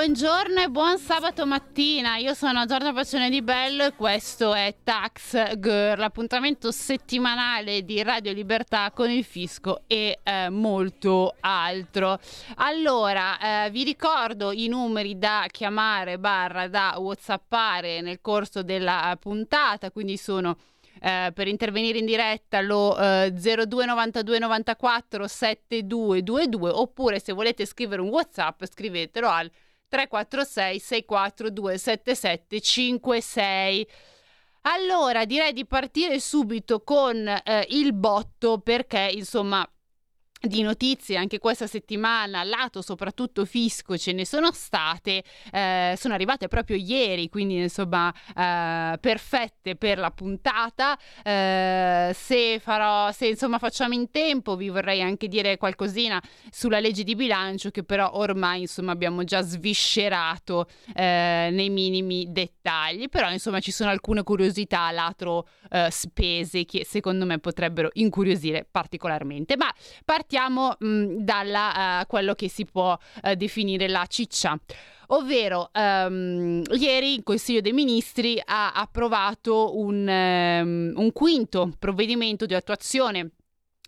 Buongiorno e buon sabato mattina, io sono Giorgia Pacione di Bello e questo è Tax Girl, l'appuntamento settimanale di Radio Libertà con il fisco e eh, molto altro. Allora, eh, vi ricordo i numeri da chiamare barra da whatsappare nel corso della puntata, quindi sono... Eh, per intervenire in diretta lo eh, 02 92 94 7222 oppure se volete scrivere un whatsapp scrivetelo al 346 642 7756. Allora, direi di partire subito con eh, il botto perché, insomma, di notizie anche questa settimana, lato soprattutto fisco, ce ne sono state, eh, sono arrivate proprio ieri, quindi insomma eh, perfette per la puntata. Eh, se farò, se insomma facciamo in tempo, vi vorrei anche dire qualcosina sulla legge di bilancio che però ormai insomma abbiamo già sviscerato eh, nei minimi dettagli, però insomma ci sono alcune curiosità lato eh, spese che secondo me potrebbero incuriosire particolarmente. Ma partiamo partiamo mm, da uh, quello che si può uh, definire la ciccia. Ovvero, um, ieri il Consiglio dei Ministri ha approvato un, um, un quinto provvedimento di attuazione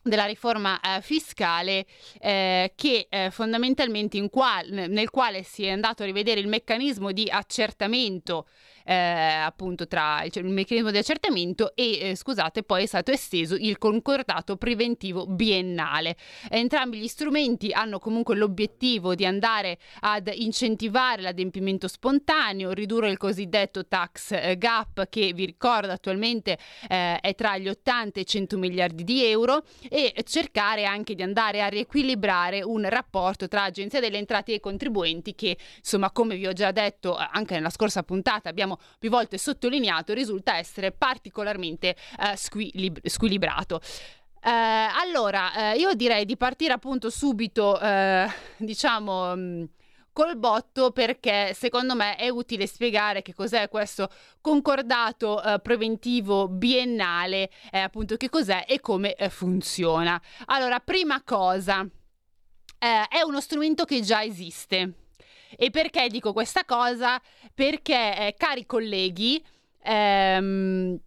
della riforma eh, fiscale eh, che eh, fondamentalmente qual- nel quale si è andato a rivedere il meccanismo di accertamento eh, appunto tra cioè, il meccanismo di accertamento e eh, scusate poi è stato esteso il concordato preventivo biennale. Entrambi gli strumenti hanno comunque l'obiettivo di andare ad incentivare l'adempimento spontaneo, ridurre il cosiddetto tax eh, gap che vi ricordo attualmente eh, è tra gli 80 e 100 miliardi di euro e cercare anche di andare a riequilibrare un rapporto tra Agenzia delle Entrate e contribuenti che insomma come vi ho già detto eh, anche nella scorsa puntata abbiamo abbiamo più volte sottolineato, risulta essere particolarmente eh, squilib- squilibrato. Eh, allora, eh, io direi di partire appunto subito, eh, diciamo... Mm, col botto perché secondo me è utile spiegare che cos'è questo concordato eh, preventivo biennale, eh, appunto che cos'è e come eh, funziona. Allora, prima cosa, eh, è uno strumento che già esiste. E perché dico questa cosa? Perché, eh, cari colleghi, ehm,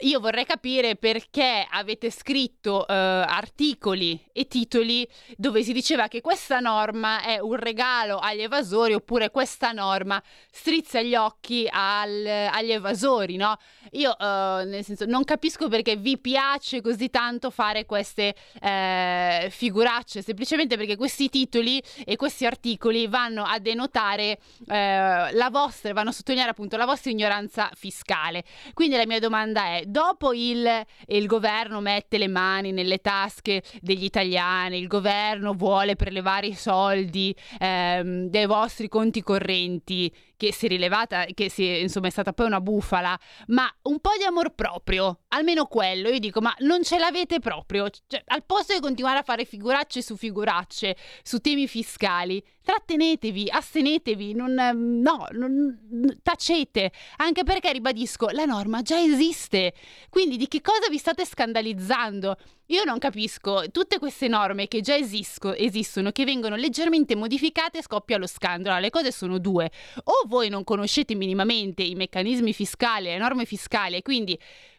io vorrei capire perché avete scritto eh, articoli e titoli dove si diceva che questa norma è un regalo agli evasori oppure questa norma strizza gli occhi al, agli evasori, no? Io eh, nel senso non capisco perché vi piace così tanto fare queste eh, figuracce, semplicemente perché questi titoli e questi articoli vanno a denotare eh, la vostra, vanno a sottolineare appunto la vostra ignoranza fiscale. Quindi la mia domanda è dopo il, il governo mette le mani nelle tasche degli italiani, il governo vuole prelevare i soldi ehm, dei vostri conti correnti, che si è rilevata, che si, insomma è stata poi una bufala, ma un po' di amor proprio, almeno quello, io dico, ma non ce l'avete proprio, cioè, al posto di continuare a fare figuracce su figuracce, su temi fiscali, trattenetevi, astenetevi, non, no, non, tacete, anche perché ribadisco, la norma già esiste, quindi di che cosa vi state scandalizzando? Io non capisco, tutte queste norme che già esisco, esistono, che vengono leggermente modificate, scoppia lo scandalo. Le cose sono due. O voi non conoscete minimamente i meccanismi fiscali, le norme fiscali, quindi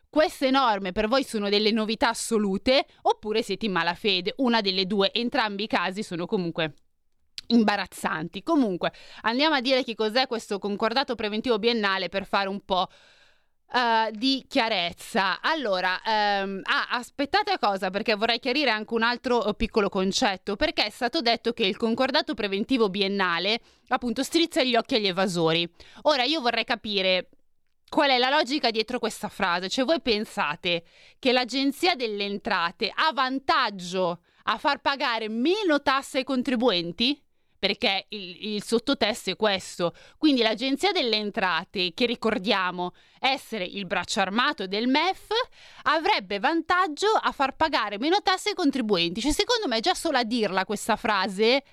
queste norme per voi sono delle novità assolute, oppure siete in malafede. Una delle due, entrambi i casi sono comunque imbarazzanti. Comunque, andiamo a dire che cos'è questo concordato preventivo biennale per fare un po' Uh, di chiarezza. Allora, um, ah, aspettate cosa perché vorrei chiarire anche un altro uh, piccolo concetto, perché è stato detto che il concordato preventivo biennale appunto strizza gli occhi agli evasori. Ora io vorrei capire qual è la logica dietro questa frase, cioè voi pensate che l'Agenzia delle Entrate ha vantaggio a far pagare meno tasse ai contribuenti? Perché il, il, sottotesto è questo. Quindi l'Agenzia delle Entrate, che ricordiamo essere il braccio armato del MEF, avrebbe vantaggio a far pagare meno tasse ai contribuenti. Cioè, secondo me, già solo a dirla questa frase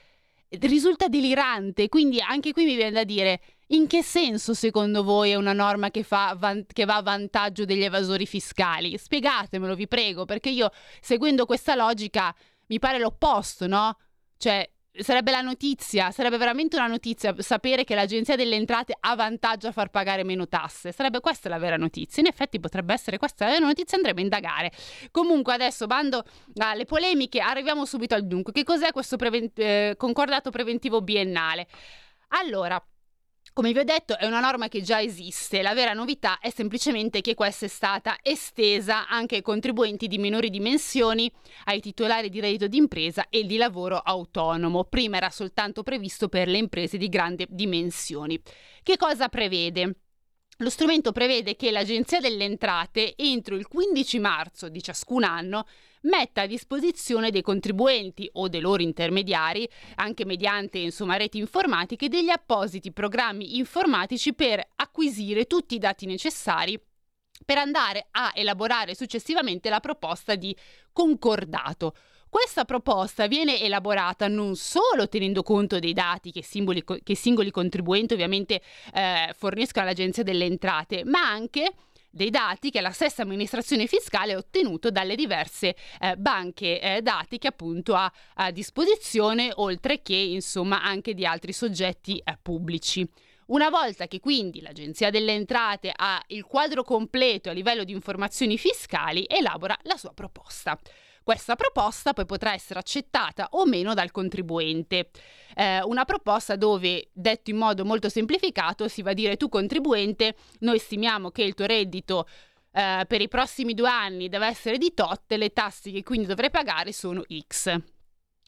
risulta delirante, quindi anche qui mi viene da dire in che senso secondo voi è una norma che, van- che, va a vantaggio degli evasori fiscali? Spiegatemelo, vi prego, perché io seguendo questa logica mi pare l'opposto, no? Cioè, sarebbe la notizia, sarebbe veramente una notizia sapere che l'Agenzia delle Entrate ha vantaggio a far pagare meno tasse. Sarebbe questa la vera notizia. In effetti potrebbe essere questa la vera notizia, andrebbe a indagare. Comunque adesso bando alle polemiche, arriviamo subito al dunque. Che cos'è questo preven- eh, concordato preventivo biennale? Allora, come vi ho detto è una norma che già esiste, la vera novità è semplicemente che questa è stata estesa anche ai contribuenti di minori dimensioni, ai titolari di reddito d'impresa e di lavoro autonomo. Prima era soltanto previsto per le imprese di grandi dimensioni. Che cosa prevede? Lo strumento prevede che l'Agenzia delle Entrate entro il 15 marzo di ciascun anno metta a disposizione dei contribuenti o dei loro intermediari, anche mediante insomma, reti informatiche, degli appositi programmi informatici per acquisire tutti i dati necessari per andare a elaborare successivamente la proposta di concordato. Questa proposta viene elaborata non solo tenendo conto dei dati che, simboli, che singoli contribuenti ovviamente eh, forniscono all'Agenzia delle Entrate, ma anche dei dati che la stessa amministrazione fiscale ha ottenuto dalle diverse eh, banche eh, dati che appunto ha a disposizione, oltre che insomma anche di altri soggetti eh, pubblici. Una volta che quindi l'Agenzia delle Entrate ha il quadro completo a livello di informazioni fiscali, elabora la sua proposta. Questa proposta poi potrà essere accettata o meno dal contribuente. Eh, una proposta dove, detto in modo molto semplificato, si va a dire tu contribuente, noi stimiamo che il tuo reddito eh, per i prossimi due anni deve essere di tot, le tasse che quindi dovrai pagare sono X.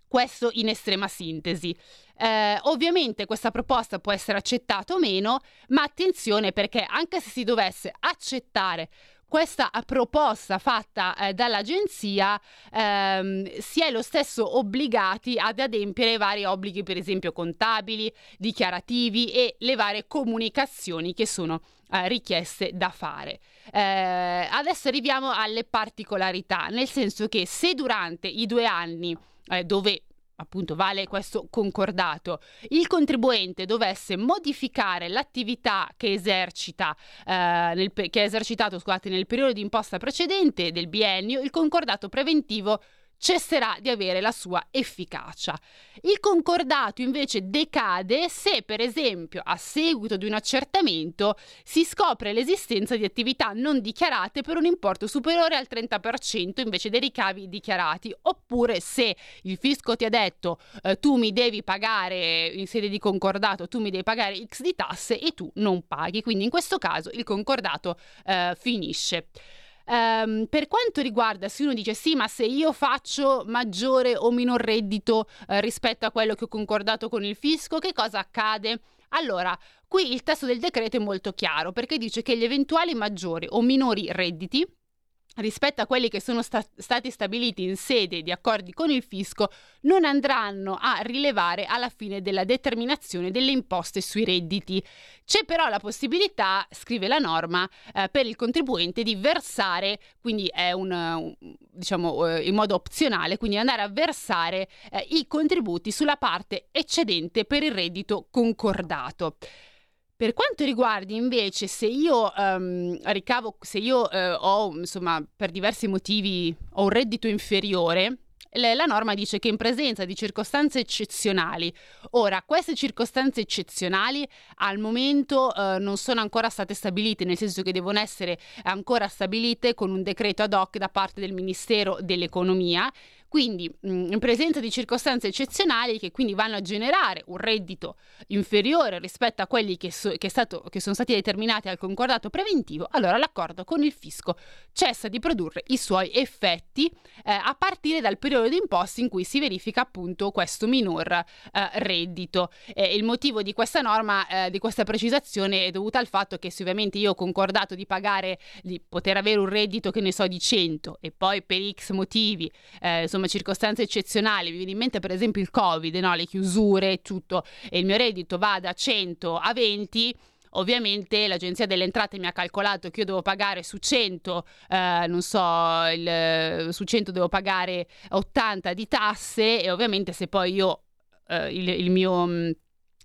Questo in estrema sintesi. Eh, ovviamente questa proposta può essere accettata o meno, ma attenzione perché anche se si dovesse accettare questa proposta fatta eh, dall'agenzia ehm, si è lo stesso obbligati ad adempiere vari obblighi, per esempio contabili, dichiarativi e le varie comunicazioni che sono eh, richieste da fare. Eh, adesso arriviamo alle particolarità, nel senso che se durante i due anni eh, dove appunto vale questo concordato, il contribuente dovesse modificare l'attività che esercita, eh, nel, che ha esercitato scusate, nel periodo di imposta precedente del biennio, il concordato preventivo cesserà di avere la sua efficacia. Il concordato invece decade se, per esempio, a seguito di un accertamento si scopre l'esistenza di attività non dichiarate per un importo superiore al 30% invece dei ricavi dichiarati, oppure se il fisco ti ha detto eh, tu mi devi pagare in sede di concordato, tu mi devi pagare X di tasse e tu non paghi. Quindi in questo caso il concordato eh, finisce. Um, per quanto riguarda se uno dice sì, ma se io faccio maggiore o minor reddito eh, rispetto a quello che ho concordato con il fisco, che cosa accade? Allora, qui il testo del decreto è molto chiaro perché dice che gli eventuali maggiori o minori redditi rispetto a quelli che sono sta- stati stabiliti in sede di accordi con il fisco non andranno a rilevare alla fine della determinazione delle imposte sui redditi. C'è però la possibilità, scrive la norma, eh, per il contribuente di versare, quindi è un, diciamo eh, in modo opzionale, quindi andare a versare eh, i contributi sulla parte eccedente per il reddito concordato. Per quanto riguarda invece se io um, ricavo, se io uh, ho, insomma, per diversi motivi ho un reddito inferiore, la norma dice che in presenza di circostanze eccezionali, ora queste circostanze eccezionali al momento eh, non sono ancora state stabilite, nel senso che devono essere ancora stabilite con un decreto ad hoc da parte del Ministero dell'Economia quindi mm, in presenza di circostanze eccezionali che quindi vanno a generare un reddito inferiore rispetto a quelli che, so, che, stato, che sono stati determinati al concordato preventivo, allora l'accordo con il fisco cessa di produrre i suoi effetti eh, a partire dal periodo di imposta in cui si verifica appunto questo minor eh, reddito. Eh, il motivo di questa norma, eh, di questa precisazione è dovuto al fatto che se ovviamente io ho concordato di pagare, di poter avere un reddito che ne so di 100 e poi per X motivi eh, insomma circostanze eccezionali, mi viene in mente per esempio il Covid, no? le chiusure e tutto, e il mio reddito va da 100 a 20, ovviamente l'agenzia delle entrate mi ha calcolato che io devo pagare su 100, eh, non so, il, su 100 devo pagare 80 di tasse e ovviamente se poi io eh, il, il mio mm,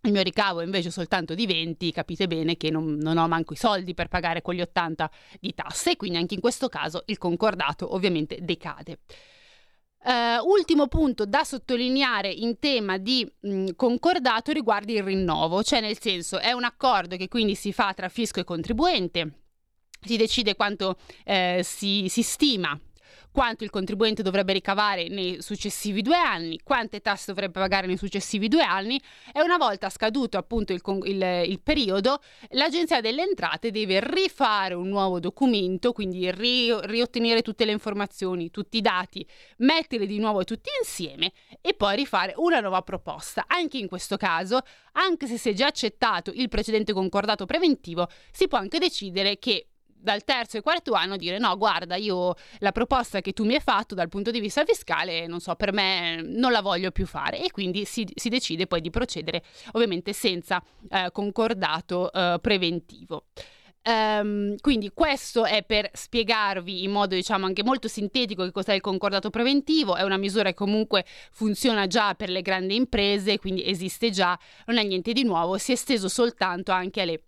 il mio ricavo è invece soltanto di 20, capite bene che non, non, ho manco i soldi per pagare quegli 80 di tasse, quindi anche in questo caso il concordato ovviamente decade. Uh, ultimo punto da sottolineare in tema di mh, concordato riguarda il rinnovo, cioè nel senso è un accordo che quindi si fa tra fisco e contribuente, si decide quanto eh, si, si stima quanto il contribuente dovrebbe ricavare nei successivi due anni, quante tasse dovrebbe pagare nei successivi due anni e una volta scaduto appunto il, il, il periodo, l'Agenzia delle Entrate deve rifare un nuovo documento, quindi ri, riottenere tutte le informazioni, tutti i dati, metterli di nuovo tutti insieme e poi rifare una nuova proposta. Anche in questo caso, anche se si è già accettato il precedente concordato preventivo, si può anche decidere che dal terzo e quarto anno dire no, guarda, io la proposta che tu mi hai fatto dal punto di vista fiscale, non so, per me non la voglio più fare. E quindi si, si decide poi di procedere ovviamente senza eh, concordato eh, preventivo. Um, quindi questo è per spiegarvi in modo diciamo anche molto sintetico che cos'è il concordato preventivo, è una misura che comunque funziona già per le grandi imprese, quindi esiste già, non è niente di nuovo, si è esteso soltanto anche alle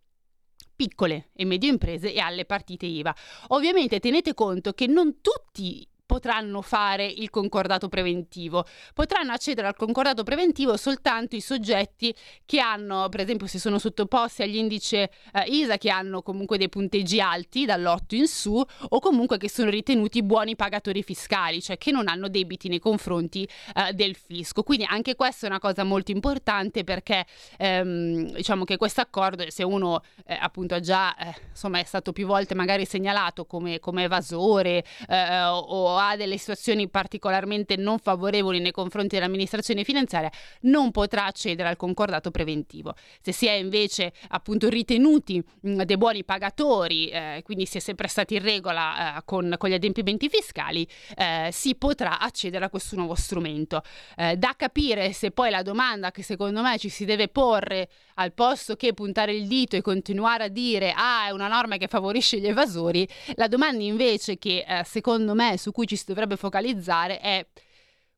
piccole e medie imprese e alle partite IVA. Ovviamente tenete conto che non tutti potranno fare il concordato preventivo. Potranno accedere al concordato preventivo soltanto i soggetti che hanno, per esempio, se sono sottoposti agli indici eh, ISA che hanno comunque dei punteggi alti dall'8 in su o comunque che sono ritenuti buoni pagatori fiscali, cioè che non hanno debiti nei confronti eh, del fisco. Quindi anche questa è una cosa molto importante perché ehm, diciamo che questo accordo, se uno eh, appunto già eh, insomma è stato più volte magari segnalato come, come evasore eh, o ha delle situazioni particolarmente non favorevoli nei confronti dell'amministrazione finanziaria, non potrà accedere al concordato preventivo. Se si è invece appunto ritenuti mh, dei buoni pagatori, eh, quindi si è sempre stati in regola eh, con, con, gli adempimenti fiscali, eh, si potrà accedere a questo nuovo strumento. Eh, da capire se poi la domanda che secondo me ci si deve porre al posto che puntare il dito e continuare a dire ah è una norma che favorisce gli evasori, la domanda invece che eh, secondo me su cui ci si dovrebbe focalizzare è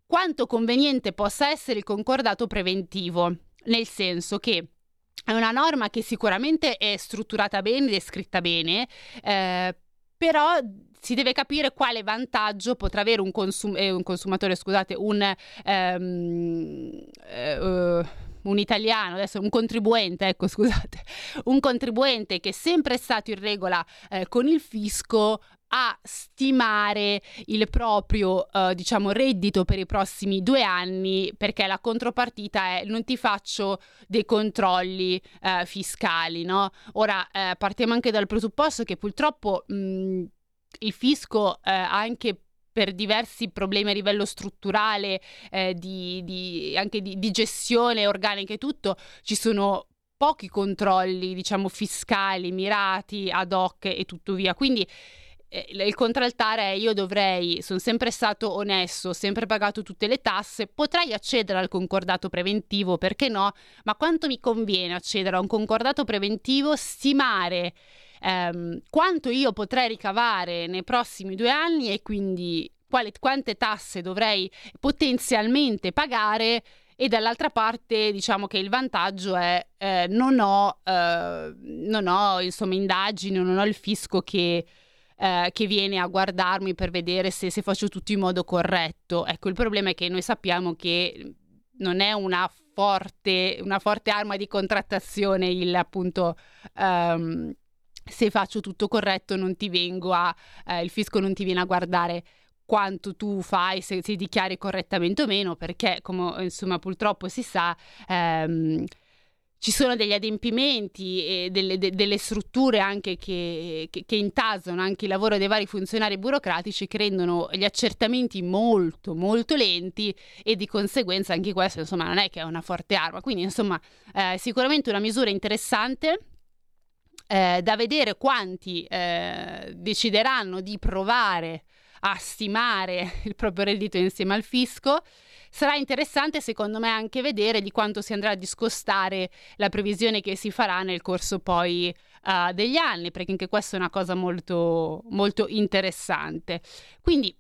quanto conveniente possa essere il concordato preventivo, nel senso che è una norma che sicuramente è strutturata bene ed è scritta bene, eh, però si deve capire quale vantaggio potrà avere un, consum- eh, un consumatore, scusate, un... Um, uh, un italiano, adesso un contribuente, ecco scusate, un contribuente che è sempre stato in regola eh, con il fisco a stimare il proprio eh, diciamo reddito per i prossimi due anni perché la contropartita è non ti faccio dei controlli eh, fiscali no ora eh, partiamo anche dal presupposto che purtroppo mh, il fisco eh, anche per diversi problemi a livello strutturale, eh, di, di, anche di, di gestione organica e tutto, ci sono pochi controlli, diciamo, fiscali, mirati, ad hoc e tutto via. Quindi il contraltare è io dovrei, sono sempre stato onesto, ho sempre pagato tutte le tasse, potrei accedere al concordato preventivo, perché no? Ma quanto mi conviene accedere a un concordato preventivo, stimare ehm, quanto io potrei ricavare nei prossimi due anni e quindi quale, quante tasse dovrei potenzialmente pagare e dall'altra parte diciamo che il vantaggio è eh, non ho, eh, non ho insomma indagini, non ho il fisco che, eh, che viene a guardarmi per vedere se, se, faccio tutto in modo corretto. Ecco, il problema è che noi sappiamo che non è una forte, una forte arma di contrattazione il appunto um, se faccio tutto corretto non ti vengo a, eh, il fisco non ti viene a guardare quanto tu fai, se, se dichiari correttamente o meno, perché come insomma purtroppo si sa... Ehm, ci sono degli adempimenti e delle, de, delle strutture anche che, che, che, intasano anche il lavoro dei vari funzionari burocratici che rendono gli accertamenti molto molto lenti e di conseguenza anche questo insomma non è che è una forte arma quindi insomma eh, sicuramente una misura interessante eh, da vedere quanti eh, decideranno di provare a stimare il proprio reddito insieme al fisco. Sarà interessante secondo me anche vedere di quanto si andrà a discostare la previsione che si farà nel corso poi uh, degli anni, perché anche questa è una cosa molto, molto interessante. Quindi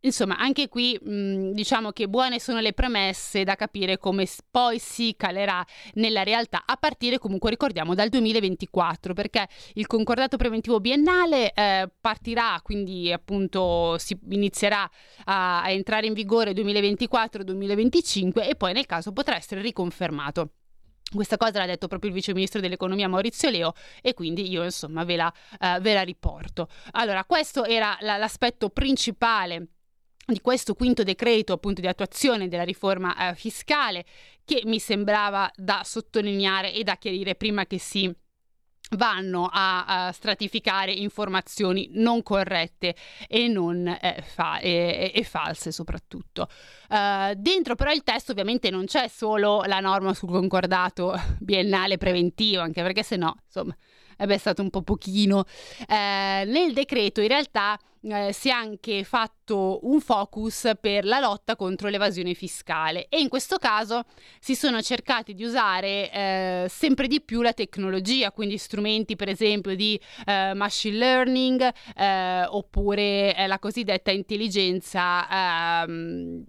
insomma, anche qui mh, diciamo che buone sono le premesse da capire come poi si calerà nella realtà a partire comunque ricordiamo dal 2024 perché il concordato preventivo biennale eh, partirà quindi appunto si inizierà a, a entrare in vigore 2024-2025 e poi nel caso potrà essere riconfermato. Questa cosa l'ha detto proprio il vice ministro dell'economia Maurizio Leo e quindi io insomma ve la, uh, ve la riporto. Allora, questo era la, l'aspetto principale di questo quinto decreto appunto di attuazione della riforma eh, fiscale che mi sembrava da sottolineare e da chiarire prima che si vanno a, a, stratificare informazioni non corrette e non eh, fa- e, e, false soprattutto. Uh, dentro però il testo ovviamente non c'è solo la norma sul concordato biennale preventivo, anche perché se no, insomma, è stato un po' pochino. Eh, nel decreto in realtà eh, si è anche fatto un focus per la lotta contro l'evasione fiscale e in questo caso si sono cercati di usare eh, sempre di più la tecnologia, quindi strumenti per esempio di eh, machine learning eh, oppure eh, la cosiddetta intelligenza, ehm,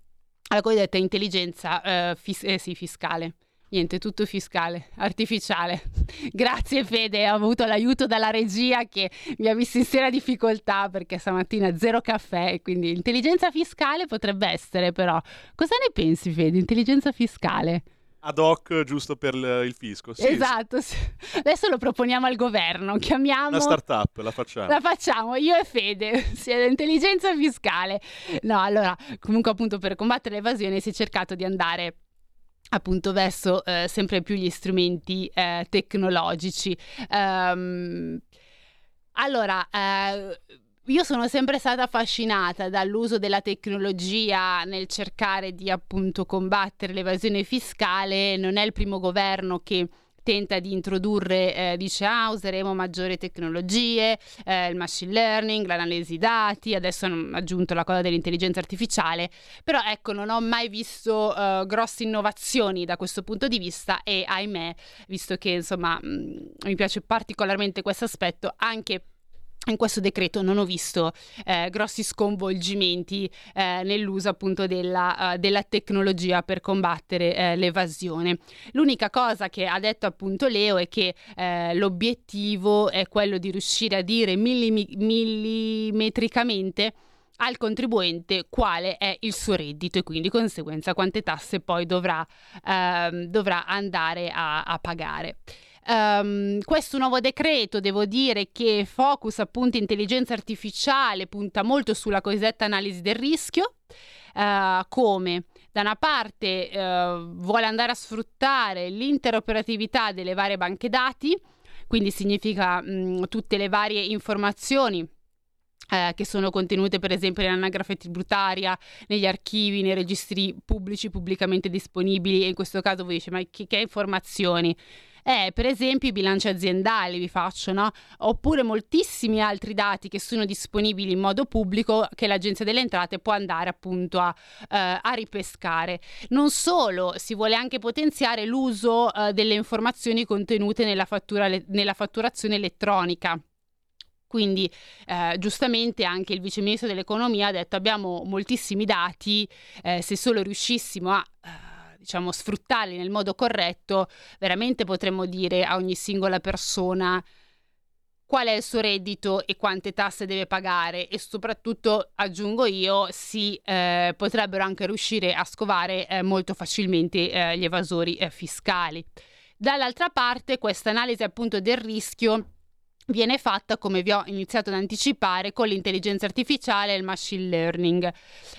la cosiddetta intelligenza eh, fis- sì, fiscale. Niente, tutto fiscale, artificiale. Grazie Fede, ho avuto l'aiuto dalla regia che mi ha visto in sera difficoltà perché stamattina zero caffè, quindi intelligenza fiscale potrebbe essere però. Cosa ne pensi Fede, intelligenza fiscale? ad hoc giusto per il fisco. Sì, esatto, sì. adesso lo proponiamo al governo, chiamiamo... Una startup, la facciamo. La facciamo, io e Fede, sì, intelligenza fiscale. No, allora, comunque appunto per combattere l'evasione si è cercato di andare appunto verso eh, sempre più gli strumenti eh, tecnologici. Um, allora, eh, io sono sempre stata affascinata dall'uso della tecnologia nel cercare di appunto combattere l'evasione fiscale. Non è il primo governo che tenta di introdurre, eh, dice ah useremo maggiori tecnologie, eh, il machine learning, l'analisi dati, adesso hanno aggiunto la cosa dell'intelligenza artificiale, però ecco non ho mai visto uh, grosse innovazioni da questo punto di vista e ahimè, visto che insomma mh, mm, mi piace particolarmente questo aspetto, anche in questo decreto non ho visto eh, grossi sconvolgimenti eh, nell'uso appunto della, uh, della, tecnologia per combattere eh, l'evasione. L'unica cosa che ha detto appunto Leo è che eh, l'obiettivo è quello di riuscire a dire millimi- millimetricamente al contribuente quale è il suo reddito e quindi di conseguenza quante tasse poi dovrà, ehm, dovrà andare a, a pagare. Um, questo nuovo decreto, devo dire che focus appunto intelligenza artificiale, punta molto sulla cosiddetta analisi del rischio, uh, come da una parte uh, vuole andare a sfruttare l'interoperatività delle varie banche dati, quindi significa mh, tutte le varie informazioni eh, che sono contenute per esempio nell'anagrafe tributaria, negli archivi, nei registri pubblici pubblicamente disponibili e in questo caso voi dice ma che, che informazioni? Eh, per esempio i bilanci aziendali vi faccio, no? Oppure moltissimi altri dati che sono disponibili in modo pubblico che l'Agenzia delle Entrate può andare appunto a, eh, a ripescare. Non solo, si vuole anche potenziare l'uso eh, delle informazioni contenute nella, fattura, nella fatturazione elettronica. Quindi eh, giustamente anche il vice ministro dell'economia ha detto abbiamo moltissimi dati, eh, se solo riuscissimo a eh, diciamo, sfruttarli nel modo corretto, veramente potremmo dire a ogni singola persona qual è il suo reddito e quante tasse deve pagare e soprattutto, aggiungo io, si eh, potrebbero anche riuscire a scovare eh, molto facilmente eh, gli evasori eh, fiscali. Dall'altra parte, questa analisi appunto del rischio viene fatta, come vi ho iniziato ad anticipare, con l'intelligenza artificiale e il machine learning.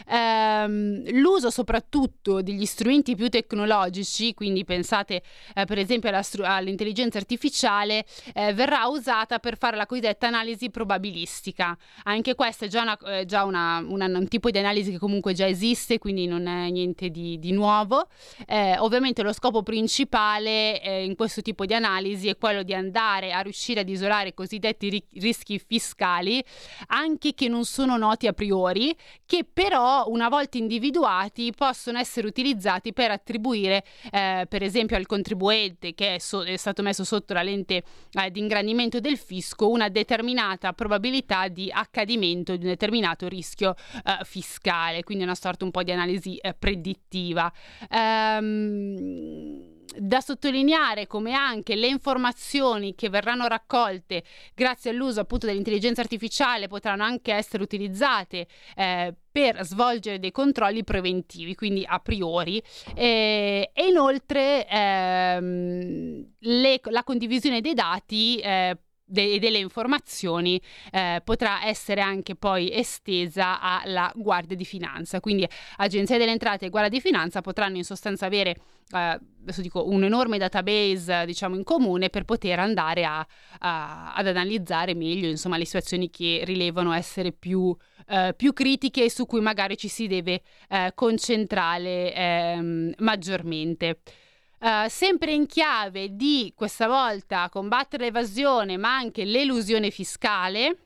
Ehm, l'uso soprattutto degli strumenti più tecnologici, quindi pensate eh, per esempio stru- all'intelligenza artificiale, eh, verrà usata per fare la cosiddetta analisi probabilistica. Anche questa è già, una, eh, già una, una, un tipo di analisi che comunque già esiste, quindi non è niente di, di nuovo. Eh, ovviamente lo scopo principale eh, in questo tipo di analisi è quello di andare a riuscire ad isolare i cosiddetti ri- rischi fiscali, anche che non sono noti a priori, che però una volta individuati possono essere utilizzati per attribuire, eh, per esempio, al contribuente che è, so- è, stato messo sotto la lente eh, di ingrandimento del fisco una determinata probabilità di accadimento di un determinato rischio eh, fiscale, quindi una sorta un po' di analisi eh, predittiva. Ehm, da sottolineare come anche le informazioni che verranno raccolte grazie all'uso appunto dell'intelligenza artificiale potranno anche essere utilizzate eh, per svolgere dei controlli preventivi, quindi a priori. Eh, e inoltre ehm, le, la condivisione dei dati eh, de- delle informazioni eh, potrà essere anche poi estesa alla Guardia di Finanza. Quindi Agenzia delle Entrate e Guardia di Finanza potranno in sostanza avere eh, dico, un enorme database diciamo in comune per poter andare a, a, ad analizzare meglio insomma, le situazioni che rilevano essere più, eh, più critiche e su cui magari ci si deve eh, concentrare ehm, maggiormente. Uh, sempre in chiave di questa volta combattere l'evasione ma anche l'elusione fiscale,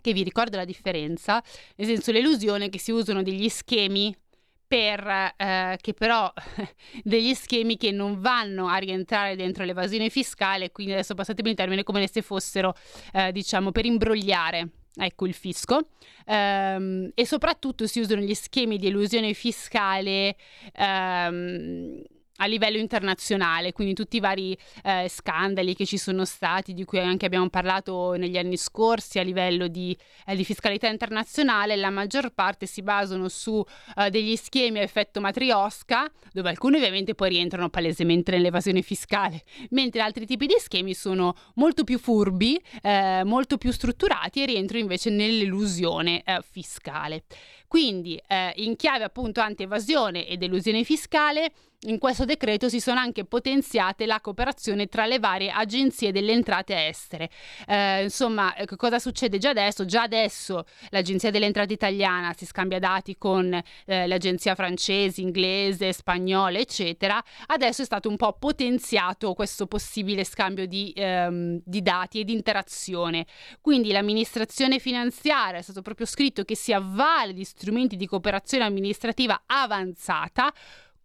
che vi ricordo la differenza, nel senso l'elusione che si usano degli schemi per, eh, che però degli schemi che non vanno a rientrare dentro l'evasione fiscale, quindi adesso passatemi il termine come se fossero, eh, diciamo, per imbrogliare ecco il fisco. Um, e soprattutto si usano gli schemi di elusione fiscale um, a livello internazionale, quindi tutti i vari eh, scandali che ci sono stati, di cui anche abbiamo parlato negli anni scorsi a livello di, eh, di fiscalità internazionale, la maggior parte si basano su eh, degli schemi a effetto matriosca, dove alcuni ovviamente poi rientrano palesemente nell'evasione fiscale, mentre altri tipi di schemi sono molto più furbi, eh, molto più strutturati e rientrano invece nell'elusione eh, fiscale. Quindi eh, in chiave appunto anti-evasione ed elusione fiscale, in questo decreto si sono anche potenziate la cooperazione tra le varie agenzie delle entrate estere. Eh, insomma, eh, cosa succede già adesso? Già adesso l'Agenzia delle Entrate italiana si scambia dati con eh, l'agenzia francese, inglese, spagnola, eccetera. Adesso è stato un po' potenziato questo possibile scambio di, ehm, di dati e di interazione. Quindi l'amministrazione finanziaria è stato proprio scritto che si avvale di strumenti di cooperazione amministrativa avanzata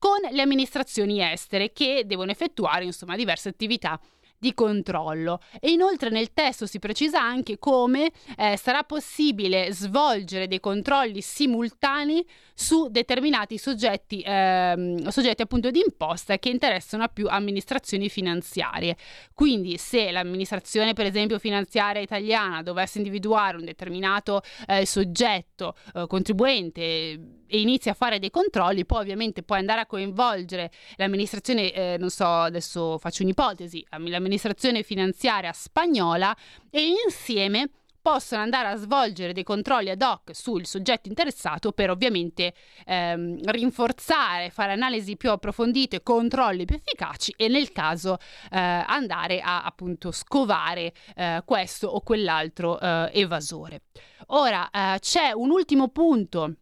con le amministrazioni estere che devono effettuare insomma diverse attività di controllo. E inoltre nel testo si precisa anche come eh, sarà possibile svolgere dei controlli simultanei su determinati soggetti, ehm, soggetti appunto di imposta che interessano a più amministrazioni finanziarie. Quindi se l'amministrazione per esempio finanziaria italiana dovesse individuare un determinato eh, soggetto eh, contribuente e inizia a fare dei controlli, poi ovviamente può andare a coinvolgere l'amministrazione, eh, non so, adesso faccio un'ipotesi, l'amministrazione finanziaria spagnola e insieme possono andare a svolgere dei controlli ad hoc sul soggetto interessato per ovviamente ehm, rinforzare, fare analisi più approfondite, controlli più efficaci e nel caso eh, andare a appunto scovare eh, questo o quell'altro eh, evasore. Ora eh, c'è un ultimo punto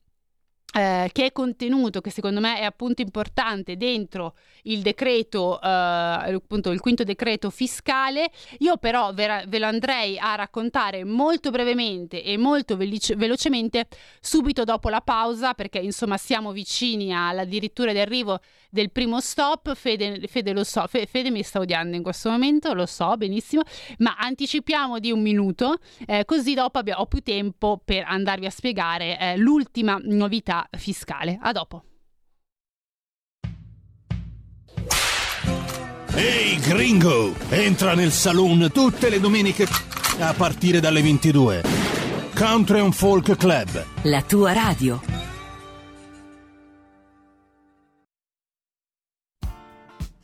eh, che è contenuto, che secondo me è appunto importante dentro il decreto, eh, appunto il quinto decreto fiscale. Io però ve, ve lo andrei a raccontare molto brevemente e molto velice, velocemente subito dopo la pausa, perché insomma siamo vicini all'addirittura di arrivo del primo stop. Fede, Fede lo so, Fede mi sta odiando in questo momento, lo so benissimo, ma anticipiamo di un minuto, eh, così dopo abbiamo, ho più tempo per andarvi a spiegare eh, l'ultima novità fiscale. A dopo. Ehi hey gringo, entra nel saloon tutte le domeniche a partire dalle 22. Country and Folk Club. La tua radio.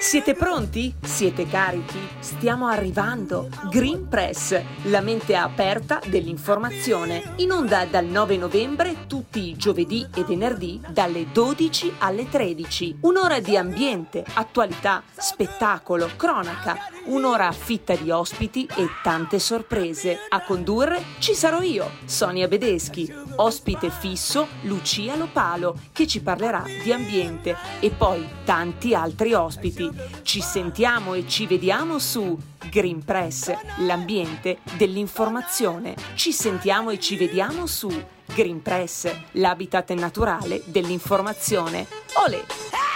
Siete pronti? Siete carichi? Stiamo arrivando. Green Press, la mente aperta dell'informazione. In onda dal 9 novembre tutti i giovedì e venerdì dalle 12 alle 13. Un'ora di ambiente, attualità, spettacolo, cronaca. Un'ora fitta di ospiti e tante sorprese. A condurre ci sarò io, Sonia Bedeschi. Ospite fisso Lucia Lopalo, che ci parlerà di ambiente e poi tanti altri ospiti. Ci sentiamo e ci vediamo su Green Press, l'ambiente dell'informazione. Ci sentiamo e ci vediamo su Green Press, l'habitat naturale dell'informazione. Olè!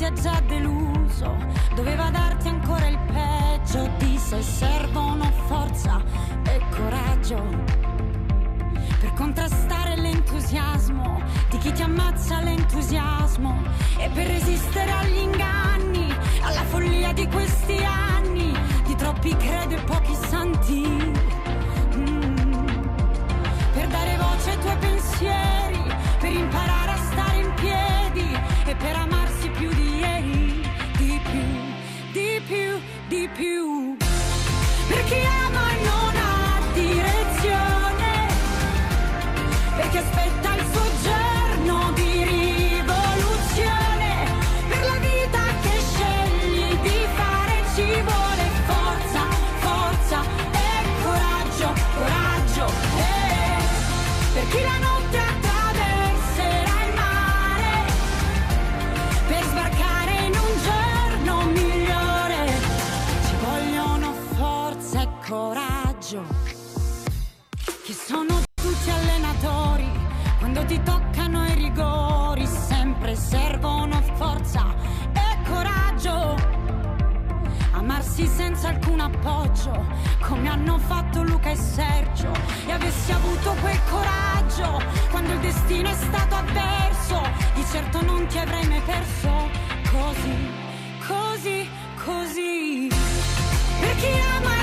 Ti ha già deluso doveva darti ancora il peggio di sé. Servono forza e coraggio per contrastare l'entusiasmo di chi ti ammazza l'entusiasmo e per resistere agli Amarsi senza alcun appoggio, come hanno fatto Luca e Sergio, e avessi avuto quel coraggio quando il destino è stato avverso, di certo non ti avrei mai perso così, così, così. Per chi ama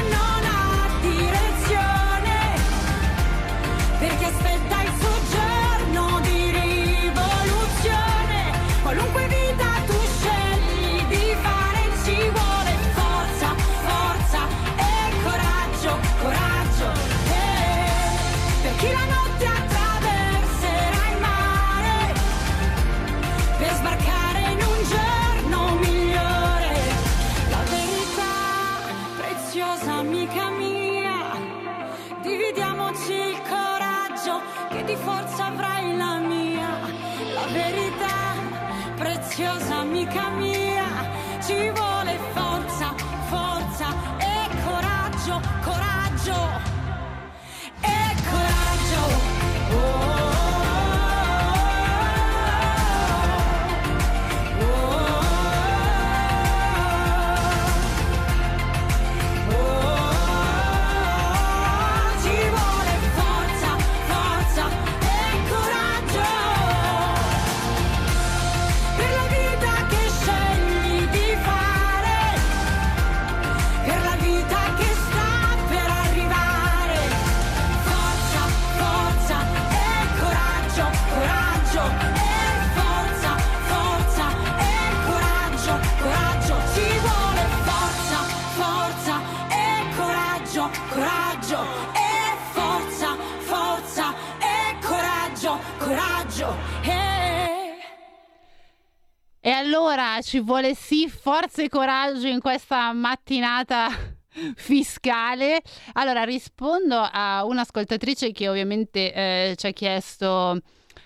E allora ci vuole sì forza e coraggio in questa mattinata fiscale. Allora rispondo a un'ascoltatrice che ovviamente eh, ci ha chiesto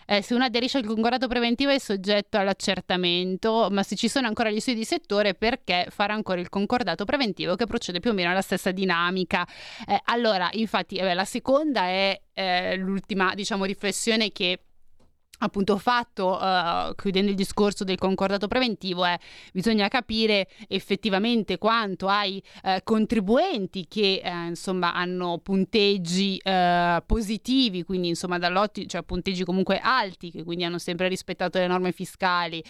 eh, se uno aderisce al concordato preventivo è soggetto all'accertamento, ma se ci sono ancora gli studi di settore perché fare ancora il concordato preventivo che procede più o meno alla stessa dinamica. Eh, allora, infatti, eh, beh, la seconda è eh, l'ultima, diciamo, riflessione che appunto fatto, uh, chiudendo il discorso del concordato preventivo, è bisogna capire effettivamente quanto ai uh, contribuenti che uh, insomma hanno punteggi positivi, quindi insomma dall'ottico, cioè punteggi comunque alti, che quindi hanno sempre rispettato le norme fiscali,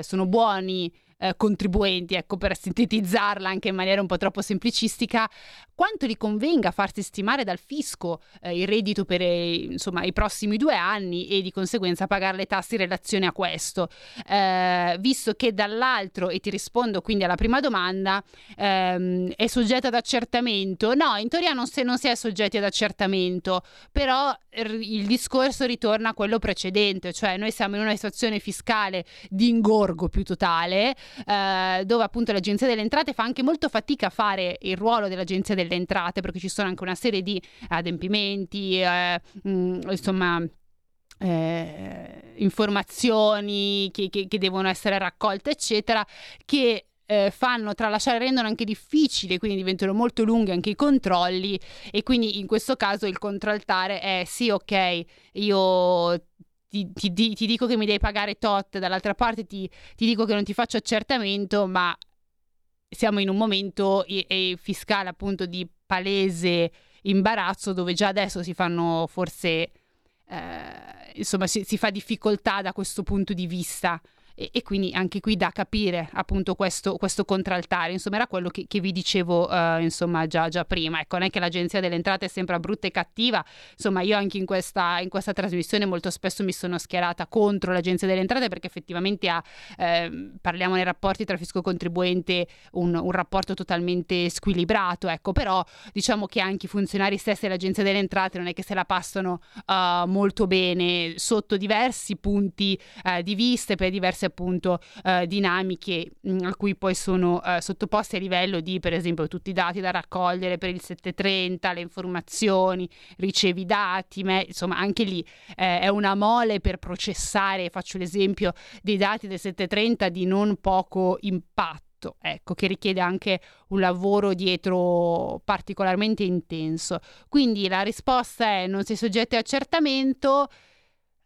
sono buoni eh, contribuenti, ecco per sintetizzarla anche in maniera un po' troppo semplicistica, quanto gli convenga farsi stimare dal fisco eh, il reddito per eh, insomma, i prossimi due anni e di conseguenza pagare le tasse in relazione a questo. Eh, visto che dall'altro, e ti rispondo quindi alla prima domanda, ehm, è soggetta ad accertamento. No, in teoria non, se, non si è soggetti ad accertamento, però il discorso ritorna a quello precedente, cioè noi siamo in una situazione fiscale di ingorgo più totale, eh, dove appunto l'Agenzia delle Entrate fa anche molto fatica a fare il ruolo dell'Agenzia delle Entrate, perché ci sono anche una serie di adempimenti, eh, mh, mm, insomma... Eh, informazioni che, che, che devono essere raccolte, eccetera, che eh, fanno tralasciare, rendono anche difficile, quindi diventano molto lunghi anche i controlli e quindi in questo caso il contraltare è sì, ok, io ti, ti, ti, dico che mi devi pagare tot, dall'altra parte ti, ti, dico che non ti faccio accertamento, ma siamo in un momento e, e fiscale appunto di palese imbarazzo dove già adesso si fanno forse, eh, insomma, si, si fa difficoltà da questo punto di vista e, e, quindi anche qui da capire appunto questo, questo contraltare, insomma era quello che, che vi dicevo uh, insomma già, già, prima, ecco non è che l'agenzia delle entrate è sempre brutta e cattiva, insomma io anche in questa, in questa trasmissione molto spesso mi sono schierata contro l'agenzia delle entrate perché effettivamente ha, eh, parliamo nei rapporti tra fisco contribuente, un, un, rapporto totalmente squilibrato, ecco. Però diciamo che anche i funzionari stessi dell'agenzia delle entrate non è che se la passano uh, molto bene sotto diversi punti uh, di vista e per diverse appunto eh, dinamiche mh, mm, a cui poi sono eh, sottoposti a livello di per esempio tutti i dati da raccogliere per il 730, le informazioni, ricevi dati, me, insomma anche lì eh, è una mole per processare, faccio l'esempio dei dati del 730 di non poco impatto ecco, che richiede anche un lavoro dietro particolarmente intenso. Quindi la risposta è non si è soggetti a accertamento,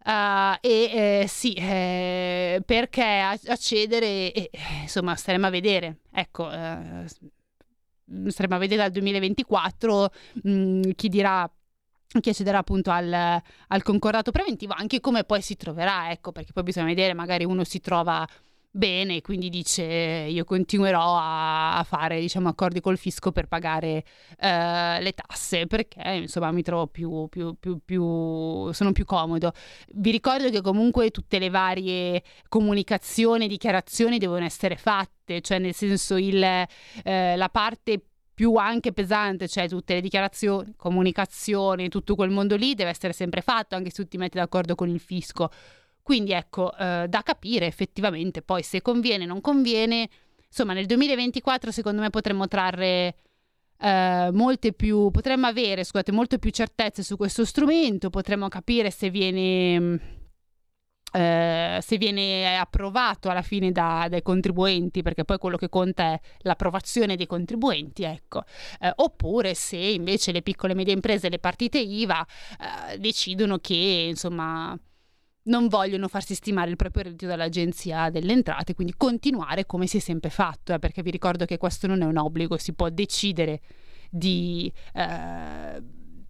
Uh, e eh, sì, eh, perché accedere, eh, insomma, staremo a vedere. Ecco, eh, staremo a vedere dal 2024 mh, mm, chi dirà chi accederà appunto al, al, concordato preventivo, anche come poi si troverà, ecco, perché poi bisogna vedere, magari uno si trova bene, quindi dice io continuerò a, fare diciamo, accordi col fisco per pagare eh, le tasse perché insomma mi trovo più, più, più, più, sono più comodo. Vi ricordo che comunque tutte le varie comunicazioni, dichiarazioni devono essere fatte, cioè nel senso il, eh, la parte più anche pesante, cioè tutte le dichiarazioni, comunicazioni, tutto quel mondo lì deve essere sempre fatto, anche se tu ti metti d'accordo con il fisco. Quindi ecco, eh, da capire effettivamente poi se conviene o non conviene. Insomma, nel 2024 secondo me potremmo trarre eh, molte più, potremmo avere, scusate, molte più certezze su questo strumento, potremmo capire se viene... Eh, se viene approvato alla fine da, dai contribuenti, perché poi quello che conta è l'approvazione dei contribuenti, ecco. Eh, oppure se invece le piccole e medie imprese, le partite IVA eh, decidono che insomma non vogliono farsi stimare il proprio reddito dall'agenzia delle entrate, quindi continuare come si è sempre fatto, eh, perché vi ricordo che questo non è un obbligo, si può decidere di, eh,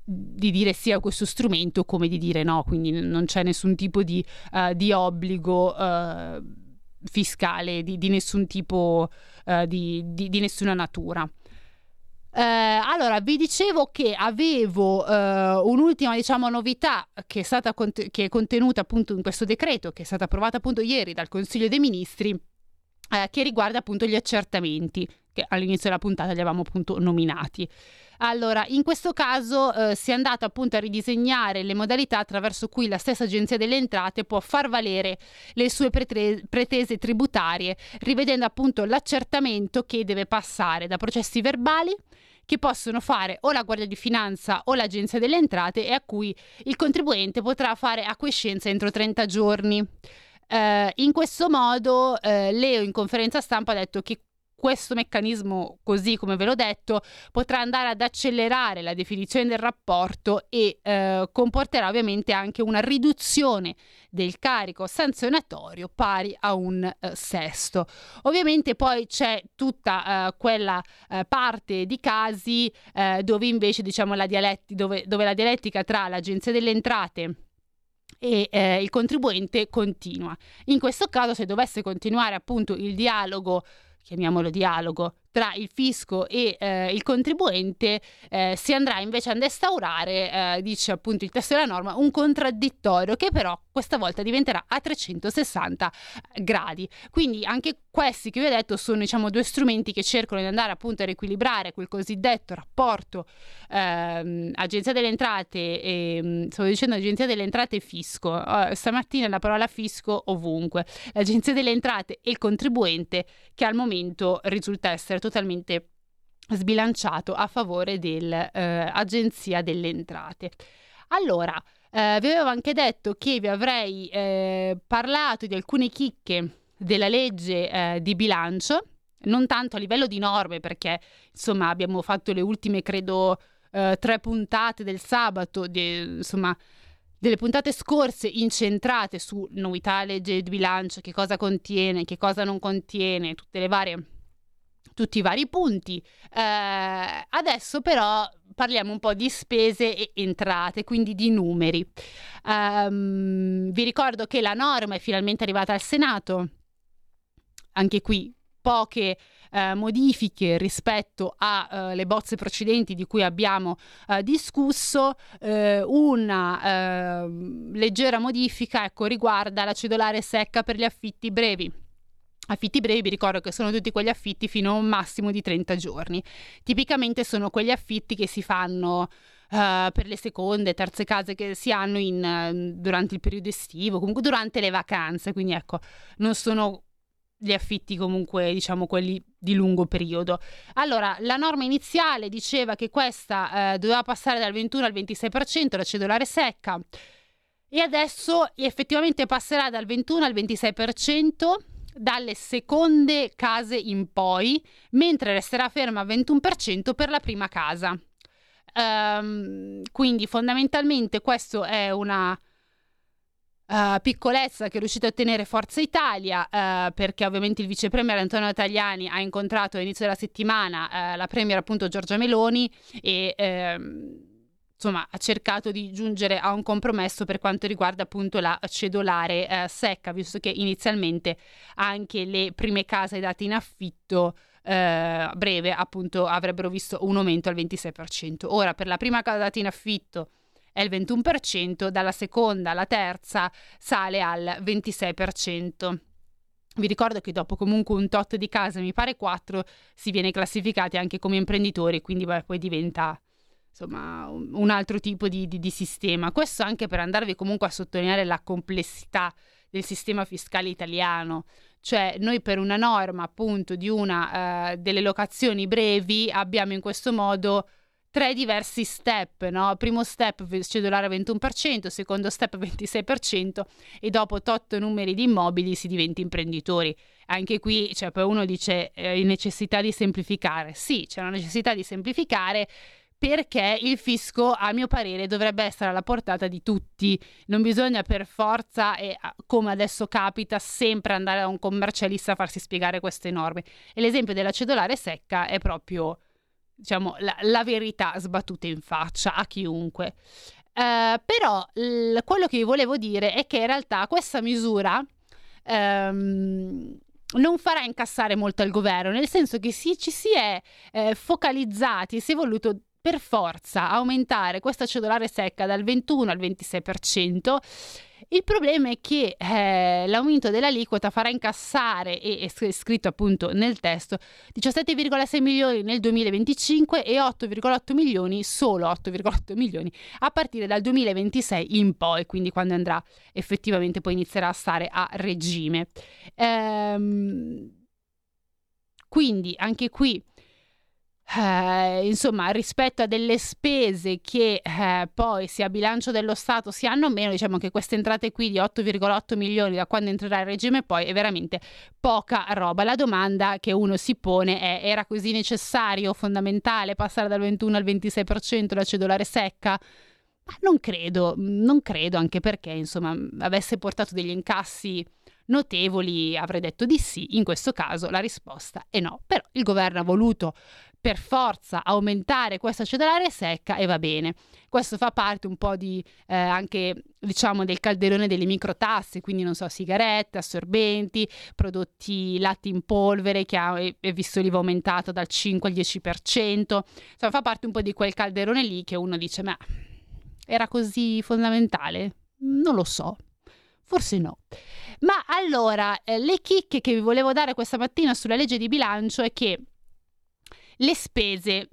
di dire sì a questo strumento come di dire no, quindi non c'è nessun tipo di, uh, di obbligo uh, fiscale di, di, nessun tipo, uh, di, di nessuna natura. Eh, allora, vi dicevo che avevo eh, un'ultima, diciamo, novità che è stata cont- che è contenuta appunto in questo decreto, che è stata approvata appunto ieri dal Consiglio dei Ministri, eh, che riguarda appunto gli accertamenti, che all'inizio della puntata li avevamo appunto nominati. Allora, in questo caso eh, si è andato appunto a ridisegnare le modalità attraverso cui la stessa Agenzia delle Entrate può far valere le sue pretre- pretese tributarie, rivedendo appunto l'accertamento che deve passare da processi verbali che possono fare o la Guardia di Finanza o l'Agenzia delle Entrate e a cui il contribuente potrà fare acquiescenza entro 30 giorni. Eh, in questo modo eh, Leo in conferenza stampa ha detto che questo meccanismo, così come ve l'ho detto, potrà andare ad accelerare la definizione del rapporto e eh, comporterà ovviamente anche una riduzione del carico sanzionatorio pari a un eh, sesto. Ovviamente poi c'è tutta eh, quella eh, parte di casi eh, dove invece diciamo la, dialetti, dove, dove la dialettica tra l'Agenzia delle Entrate e eh, il contribuente continua. In questo caso, se dovesse continuare appunto il dialogo, chiamiamolo dialogo, tra il fisco e eh, il contribuente eh, si andrà invece a instaurare, eh, dice appunto il testo della norma, un contraddittorio che però questa volta diventerà a 360 gradi. Quindi anche questi che vi ho detto sono diciamo due strumenti che cercano di andare appunto a riequilibrare quel cosiddetto rapporto ehm, agenzia delle entrate e mm, stavo dicendo agenzia delle entrate e fisco. Uh, stamattina la parola fisco ovunque. L'agenzia delle entrate e il contribuente che al momento risulta essere totalmente sbilanciato a favore dell'Agenzia eh, delle Entrate. Allora, eh, vi avevo anche detto che vi avrei eh, parlato di alcune chicche della legge eh, di bilancio, non tanto a livello di norme, perché insomma abbiamo fatto le ultime, credo, eh, tre puntate del sabato, di, insomma delle puntate scorse incentrate su novità legge di bilancio, che cosa contiene, che cosa non contiene, tutte le varie tutti i vari punti. Eh, adesso però parliamo un po' di spese e entrate, quindi di numeri. Um, vi ricordo che la norma è finalmente arrivata al Senato. Anche qui poche eh, modifiche rispetto alle eh, bozze precedenti di cui abbiamo eh, discusso. Eh, una ehm, leggera modifica ecco, riguarda la cedolare secca per gli affitti brevi. Affitti brevi, vi ricordo che sono tutti quegli affitti fino a un massimo di 30 giorni. Tipicamente sono quegli affitti che si fanno uh, per le seconde, terze case che si hanno in, uh, durante il periodo estivo, comunque durante le vacanze. Quindi ecco, non sono gli affitti comunque diciamo quelli di lungo periodo. Allora, la norma iniziale diceva che questa uh, doveva passare dal 21 al 26% la cedolare secca e adesso effettivamente passerà dal 21 al 26% dalle seconde case in poi, mentre resterà ferma al 21% per la prima casa. Um, quindi fondamentalmente questa è una uh, piccolezza che è riuscita a ottenere Forza Italia uh, perché ovviamente il vice premier Antonio Tajani ha incontrato all'inizio della settimana uh, la premier appunto Giorgia Meloni e ehm, insomma, ha cercato di giungere a un compromesso per quanto riguarda appunto la cedolare eh, secca, visto che inizialmente anche le prime case date in affitto eh, breve appunto avrebbero visto un aumento al 26%. Ora per la prima casa data in affitto è il 21%, dalla seconda alla terza sale al 26%. Vi ricordo che dopo comunque un tot di case, mi pare 4, si viene classificati anche come imprenditori, quindi beh, poi diventa insomma, un altro tipo di, di, di, sistema. Questo anche per andarvi comunque a sottolineare la complessità del sistema fiscale italiano. Cioè, noi per una norma appunto di una uh, delle locazioni brevi abbiamo in questo modo tre diversi step, no? Primo step cedolare 21%, secondo step 26% e dopo tot numeri di immobili si diventa imprenditori. Anche qui, cioè, poi uno dice eh, necessità di semplificare. Sì, c'è una necessità di semplificare perché il fisco, a mio parere, dovrebbe essere alla portata di tutti. Non bisogna per forza, e come adesso capita, sempre andare da un commercialista a farsi spiegare queste norme. E l'esempio della cedolare secca è proprio, diciamo, la, la verità sbattuta in faccia a chiunque. Uh, però l- quello che vi volevo dire è che in realtà questa misura um, non farà incassare molto al governo, nel senso che si, ci si è eh, focalizzati, si è voluto per forza aumentare questa cedolare secca dal 21 al 26%. Il problema è che eh, l'aumento dell'aliquota farà incassare, e è scritto appunto nel testo, 17,6 milioni nel 2025 e 8,8 milioni, solo 8,8 milioni, a partire dal 2026 in poi, quindi quando andrà effettivamente poi inizierà a stare a regime. Ehm, quindi anche qui eh, insomma, rispetto a delle spese che eh, poi sia bilancio dello Stato si hanno meno, diciamo che queste entrate qui di 8,8 milioni da quando entrerà il regime poi è veramente poca roba. La domanda che uno si pone è era così necessario, fondamentale passare dal 21 al 26% la cedolare secca? Ma non credo, non credo, anche perché insomma avesse portato degli incassi notevoli, avrei detto di sì. In questo caso la risposta è no. Però il governo ha voluto per forza aumentare questa cedolare secca e va bene. Questo fa parte un po' di eh, anche diciamo del calderone delle microtasse, quindi non so, sigarette, assorbenti, prodotti latte in polvere che ha è visto l'IVA aumentato dal 5 al 10%. Insomma, fa parte un po' di quel calderone lì che uno dice "Ma era così fondamentale?" Non lo so. Forse no. Ma allora, eh, le chicche che vi volevo dare questa mattina sulla legge di bilancio è che le spese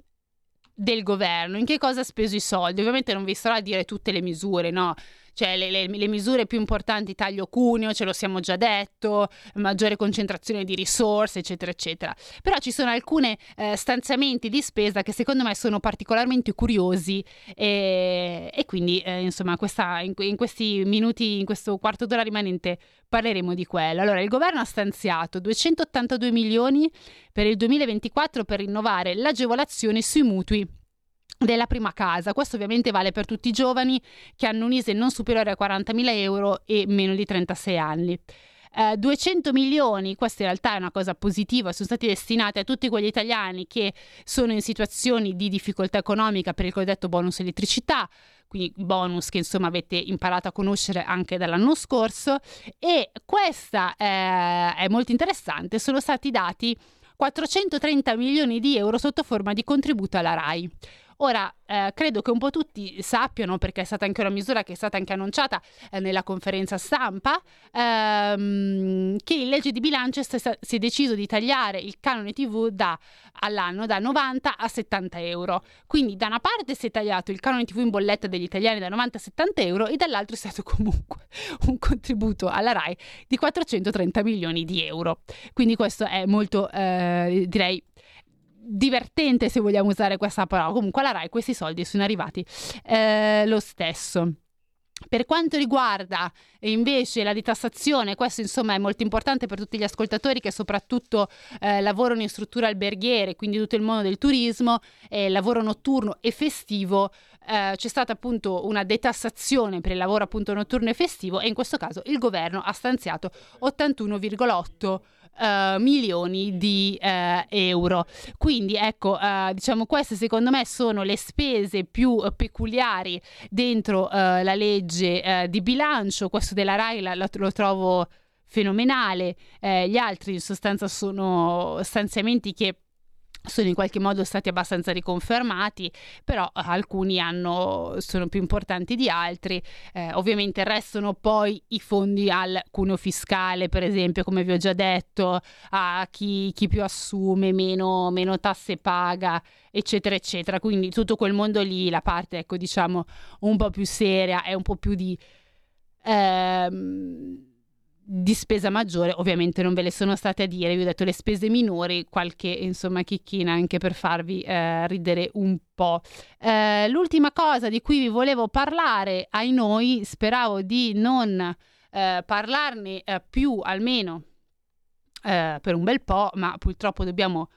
del governo, in che cosa ha speso i soldi? Ovviamente non vi starò a dire tutte le misure, no? Cioè le, le, le, misure più importanti, taglio cuneo, ce lo siamo già detto, maggiore concentrazione di risorse, eccetera, eccetera. Però ci sono alcuni eh, stanziamenti di spesa che secondo me sono particolarmente curiosi e, e quindi eh, insomma questa, in, in questi minuti, in questo quarto d'ora rimanente parleremo di quello. Allora, il governo ha stanziato 282 milioni per il 2024 per rinnovare l'agevolazione sui mutui della prima casa. Questo ovviamente vale per tutti i giovani che hanno un ISE non superiore a 40.000 euro e meno di 36 anni. Eh, 200 milioni, questa in realtà è una cosa positiva, sono stati destinati a tutti quegli italiani che sono in situazioni di difficoltà economica per il cosiddetto bonus elettricità, quindi bonus che insomma avete imparato a conoscere anche dall'anno scorso e questa eh, è molto interessante, sono stati dati 430 milioni di euro sotto forma di contributo alla RAI. Ora, eh, credo che un po' tutti sappiano, perché è stata anche una misura che è stata anche annunciata eh, nella conferenza stampa, ehm, che in legge di bilancio si è deciso di tagliare il canone TV da, all'anno da 90 a 70 euro. Quindi da una parte si è tagliato il canone TV in bolletta degli italiani da 90 a 70 euro e dall'altro è stato comunque un contributo alla RAI di 430 milioni di euro. Quindi questo è molto, eh, direi, divertente se vogliamo usare questa parola. Comunque alla RAI questi soldi sono arrivati eh, lo stesso. Per quanto riguarda invece la detassazione, questo insomma è molto importante per tutti gli ascoltatori che soprattutto eh, lavorano in strutture alberghiere, quindi tutto il mondo del turismo, eh, lavoro notturno e festivo, eh, c'è stata appunto una detassazione per il lavoro appunto notturno e festivo e in questo caso il governo ha stanziato 81,8 Uh, milioni di uh, euro. Quindi ecco, uh, diciamo queste secondo me sono le spese più peculiari dentro la legge di bilancio. Questo della RAI la, la, lo trovo fenomenale. gli altri in sostanza sono stanziamenti che sono in qualche modo stati abbastanza riconfermati, però eh, alcuni hanno, sono più importanti di altri. Eh, ovviamente restano poi i fondi al cuneo fiscale, per esempio, come vi ho già detto, a chi, chi più assume, meno, meno, tasse paga, eccetera, eccetera. Quindi tutto quel mondo lì, la parte, ecco, diciamo, un po' più seria e un po' più di... Ehm, di spesa maggiore, ovviamente non ve le sono state a dire, vi ho detto le spese minori, qualche insomma chicchina anche per farvi eh, ridere un po'. Eh, l'ultima cosa di cui vi volevo parlare, ai noi, speravo di non eh, parlarne eh, più almeno eh, per un bel po', ma purtroppo dobbiamo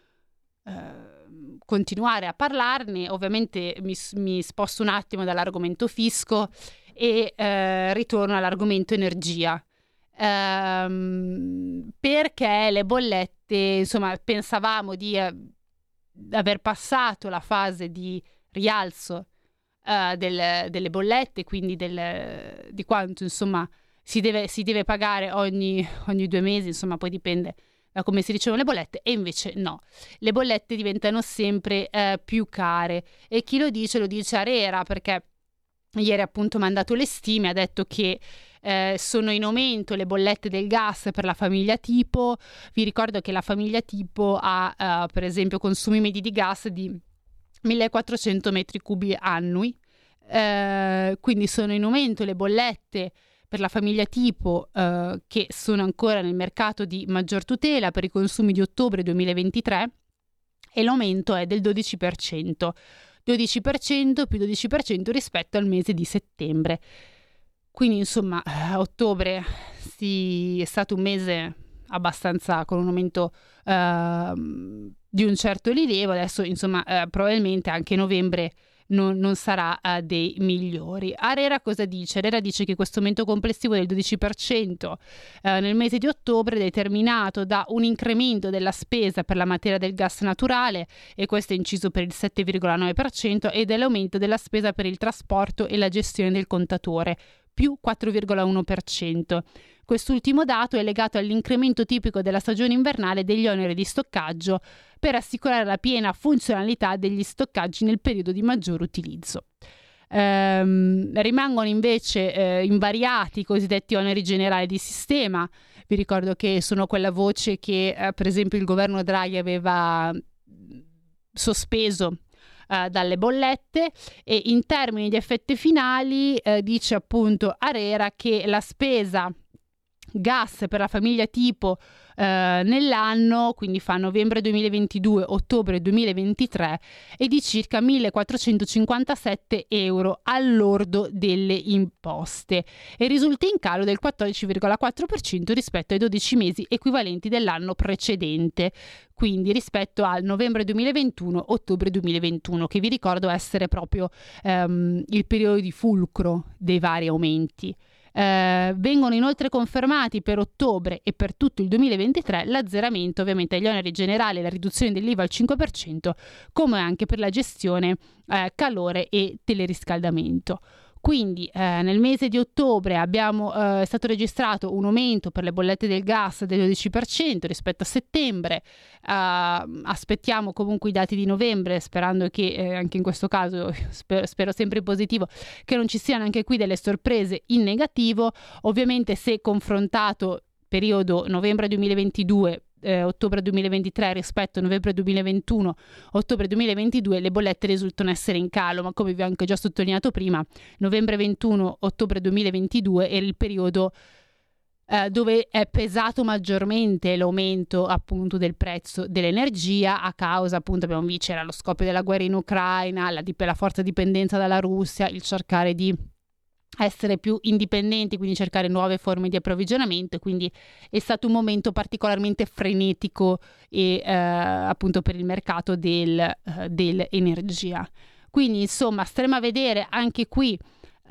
eh, continuare a parlarne. Ovviamente mi, mi, sposto un attimo dall'argomento fisco e ritorno all'argomento energia ehm, perché le bollette, insomma, pensavamo di eh, aver passato la fase di rialzo eh, del, delle bollette, quindi del, di quanto, insomma, si deve, si deve pagare ogni, ogni due mesi, insomma, poi dipende da come si ricevono le bollette e invece no, le bollette diventano sempre eh, più care. E chi lo dice lo dice Arera perché ieri appunto ha mandato le stime, ha detto che eh, sono in aumento le bollette del gas per la famiglia tipo. Vi ricordo che la famiglia tipo ha eh, per esempio consumi medi di gas di 1400 metri cubi annui. Eh, quindi sono in aumento le bollette per la famiglia tipo eh, che sono ancora nel mercato di maggior tutela per i consumi di ottobre 2023 e l'aumento è del 12%. 12% più 12% rispetto al mese di settembre. Quindi insomma, eh, ottobre sì, è stato un mese abbastanza con un aumento eh, di un certo rilievo, adesso insomma eh, probabilmente anche novembre non, non sarà uh, dei migliori. Arera cosa dice? Arera dice che questo aumento complessivo del 12% uh, eh, nel mese di ottobre è determinato da un incremento della spesa per la materia del gas naturale e questo è inciso per il 7,9% e dell'aumento della spesa per il trasporto e la gestione del contatore più 4,1%. Quest'ultimo dato è legato all'incremento tipico della stagione invernale degli oneri di stoccaggio per assicurare la piena funzionalità degli stoccaggi nel periodo di maggior utilizzo. Ehm, rimangono invece eh, invariati i cosiddetti oneri generali di sistema. Vi ricordo che sono quella voce che, eh, per esempio, il governo Draghi aveva sospeso Uh, dalle bollette e in termini di effetti finali uh, dice appunto Arera che la spesa gas per la famiglia tipo eh, nell'anno, quindi fa novembre 2022, ottobre 2023, è di circa 1457 euro all'ordo delle imposte e risulta in calo del 14,4% rispetto ai 12 mesi equivalenti dell'anno precedente quindi rispetto al novembre 2021, ottobre 2021, che vi ricordo essere proprio ehm, il periodo di fulcro dei vari aumenti. Eh, vengono inoltre confermati per ottobre e per tutto il 2023 l'azzeramento ovviamente degli oneri generali e la riduzione dell'IVA al 5%, come anche per la gestione eh, calore e teleriscaldamento. Quindi eh, nel mese di ottobre abbiamo, eh, è stato registrato un aumento per le bollette del gas del 12% rispetto a settembre. Uh, aspettiamo comunque i dati di novembre, sperando che eh, anche in questo caso, spero, spero sempre positivo, che non ci siano anche qui delle sorprese in negativo. Ovviamente se confrontato periodo novembre 2022 eh, ottobre 2023 rispetto a novembre 2021, ottobre 2022, le bollette risultano essere in calo, ma come vi ho anche già sottolineato prima, novembre 21, ottobre 2022 era il periodo eh, dove è pesato maggiormente l'aumento appunto del prezzo dell'energia a causa appunto abbiamo visto c'era lo scoppio della guerra in Ucraina, la, la forte dipendenza dalla Russia, il cercare di essere più indipendenti, quindi cercare nuove forme di approvvigionamento, quindi è stato un momento particolarmente frenetico e eh, appunto per il mercato del, uh, dell'energia. Quindi insomma staremo a vedere anche qui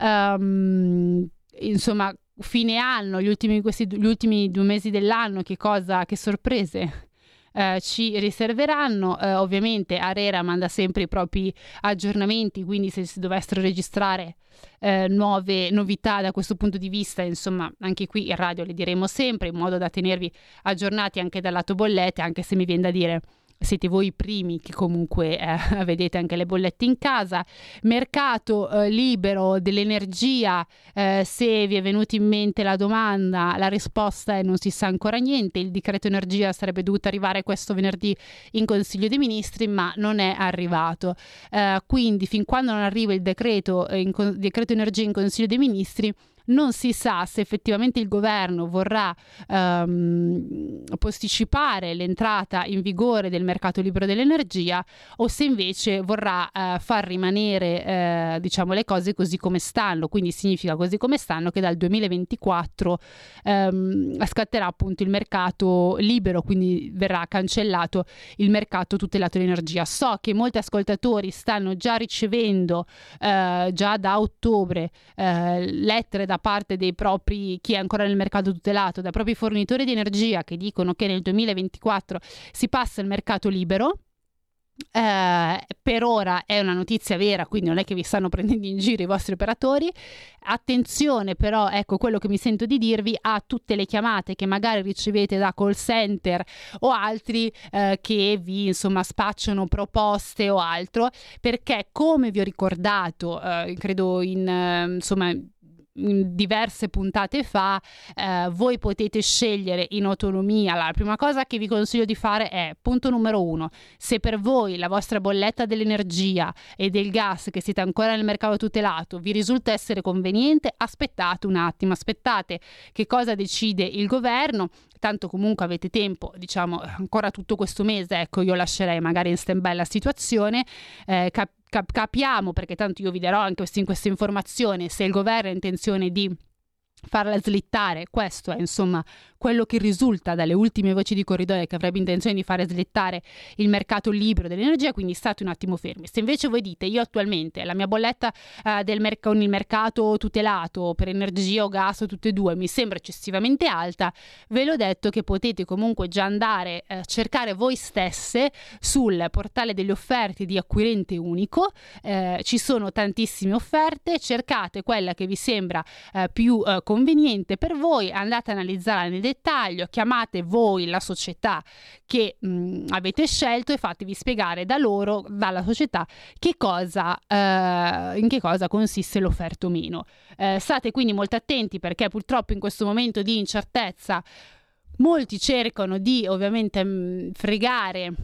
um, insomma fine anno, gli ultimi, questi, gli ultimi due mesi dell'anno, che cosa, che sorprese eh, ci riserveranno. Eh, ovviamente Arera manda sempre i propri aggiornamenti, quindi se si dovessero registrare eh, nuove novità da questo punto di vista, insomma, anche qui in radio le diremo sempre in modo da tenervi aggiornati anche dal lato bollette, anche se mi viene da dire siete voi i primi che comunque eh, vedete anche le bollette in casa. Mercato eh, libero dell'energia, eh, se vi è venuta in mente la domanda, la risposta è non si sa ancora niente. Il decreto energia sarebbe dovuto arrivare questo venerdì in Consiglio dei Ministri, ma non è arrivato. Eh, quindi fin quando non arriva il decreto, eh, in, decreto energia in Consiglio dei Ministri, non si sa se effettivamente il governo vorrà ehm, posticipare l'entrata in vigore del mercato libero dell'energia o se invece vorrà eh, far rimanere eh, diciamo le cose così come stanno. Quindi significa così come stanno che dal 2024 ehm, scatterà appunto il mercato libero quindi verrà cancellato il mercato tutelato dell'energia so che molti ascoltatori stanno già ricevendo eh, già da ottobre eh, lettere da da parte dei propri, chi è ancora nel mercato tutelato, dai propri fornitori di energia che dicono che nel 2024 si passa il mercato libero. Eh, per ora è una notizia vera, quindi non è che vi stanno prendendo in giro i vostri operatori. Attenzione, però, ecco quello che mi sento di dirvi a tutte le chiamate che magari ricevete da call center o altri eh, che vi insomma spacciano proposte o altro, perché come vi ho ricordato, eh, credo in insomma diverse puntate fa, eh, voi potete scegliere in autonomia. La prima cosa che vi consiglio di fare è, punto numero uno, se per voi la vostra bolletta dell'energia e del gas che siete ancora nel mercato tutelato vi risulta essere conveniente, aspettate un attimo, aspettate che cosa decide il governo, tanto comunque avete tempo, diciamo ancora tutto questo mese, ecco io lascerei magari in stand-by la situazione, eh, cap- cap- capiamo perché tanto io vi darò anche in questa informazione se il governo ha intenzione di farla slittare, questo è insomma quello che risulta dalle ultime voci di corridoio che avrebbe intenzione di fare slittare il mercato libero dell'energia, quindi state un attimo fermi. Se invece voi dite io attualmente la mia bolletta uh, del mer- con il mercato tutelato per energia o gas tutte e due mi sembra eccessivamente alta, ve l'ho detto che potete comunque già andare a uh, cercare voi stesse sul portale delle offerte di acquirente unico, uh, ci sono tantissime offerte, cercate quella che vi sembra eh, più conveniente per voi, andate a analizzare nel dettaglio, chiamate voi la società che mh, avete scelto e fatevi spiegare da loro, dalla società, che cosa, eh, in che cosa consiste l'offerta o meno. Eh, state quindi molto attenti perché purtroppo in questo momento di incertezza molti cercano di ovviamente mh, fregare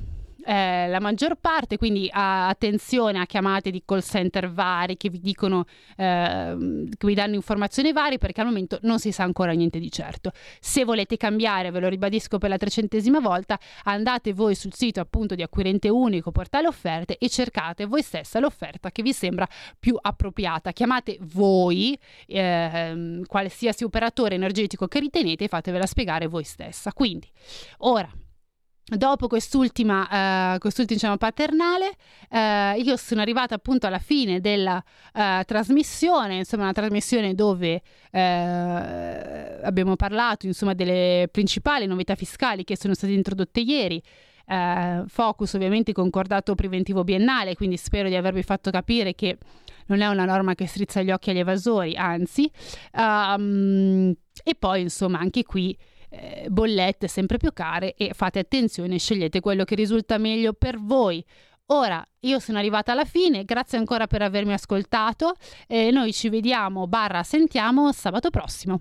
eh, la maggior parte, quindi a, attenzione a chiamate di call center vari che vi dicono, eh, che vi danno informazioni varie perché al momento non si sa ancora niente di certo. Se volete cambiare, ve lo ribadisco per la trecentesima volta, andate voi sul sito appunto di Acquirente Unico, portale offerte e cercate voi stessa l'offerta che vi sembra più appropriata. Chiamate voi, eh, qualsiasi operatore energetico che ritenete e fatevela spiegare voi stessa. Quindi, ora Dopo quest'ultima, uh, quest'ultima diciamo, paternale, uh, io sono arrivata appunto alla fine della uh, trasmissione, insomma una trasmissione dove abbiamo parlato insomma delle principali novità fiscali che sono state introdotte ieri. focus ovviamente concordato preventivo biennale, quindi spero di avervi fatto capire che non è una norma che strizza gli occhi agli evasori, anzi. Um, e poi insomma anche qui eh, bollette sempre più care e fate attenzione, scegliete quello che risulta meglio per voi. Ora, io sono arrivata alla fine, grazie ancora per avermi ascoltato e noi ci vediamo barra sentiamo sabato prossimo.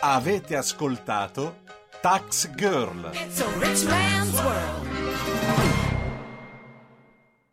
Avete ascoltato Tax Girl. It's a rich man's world.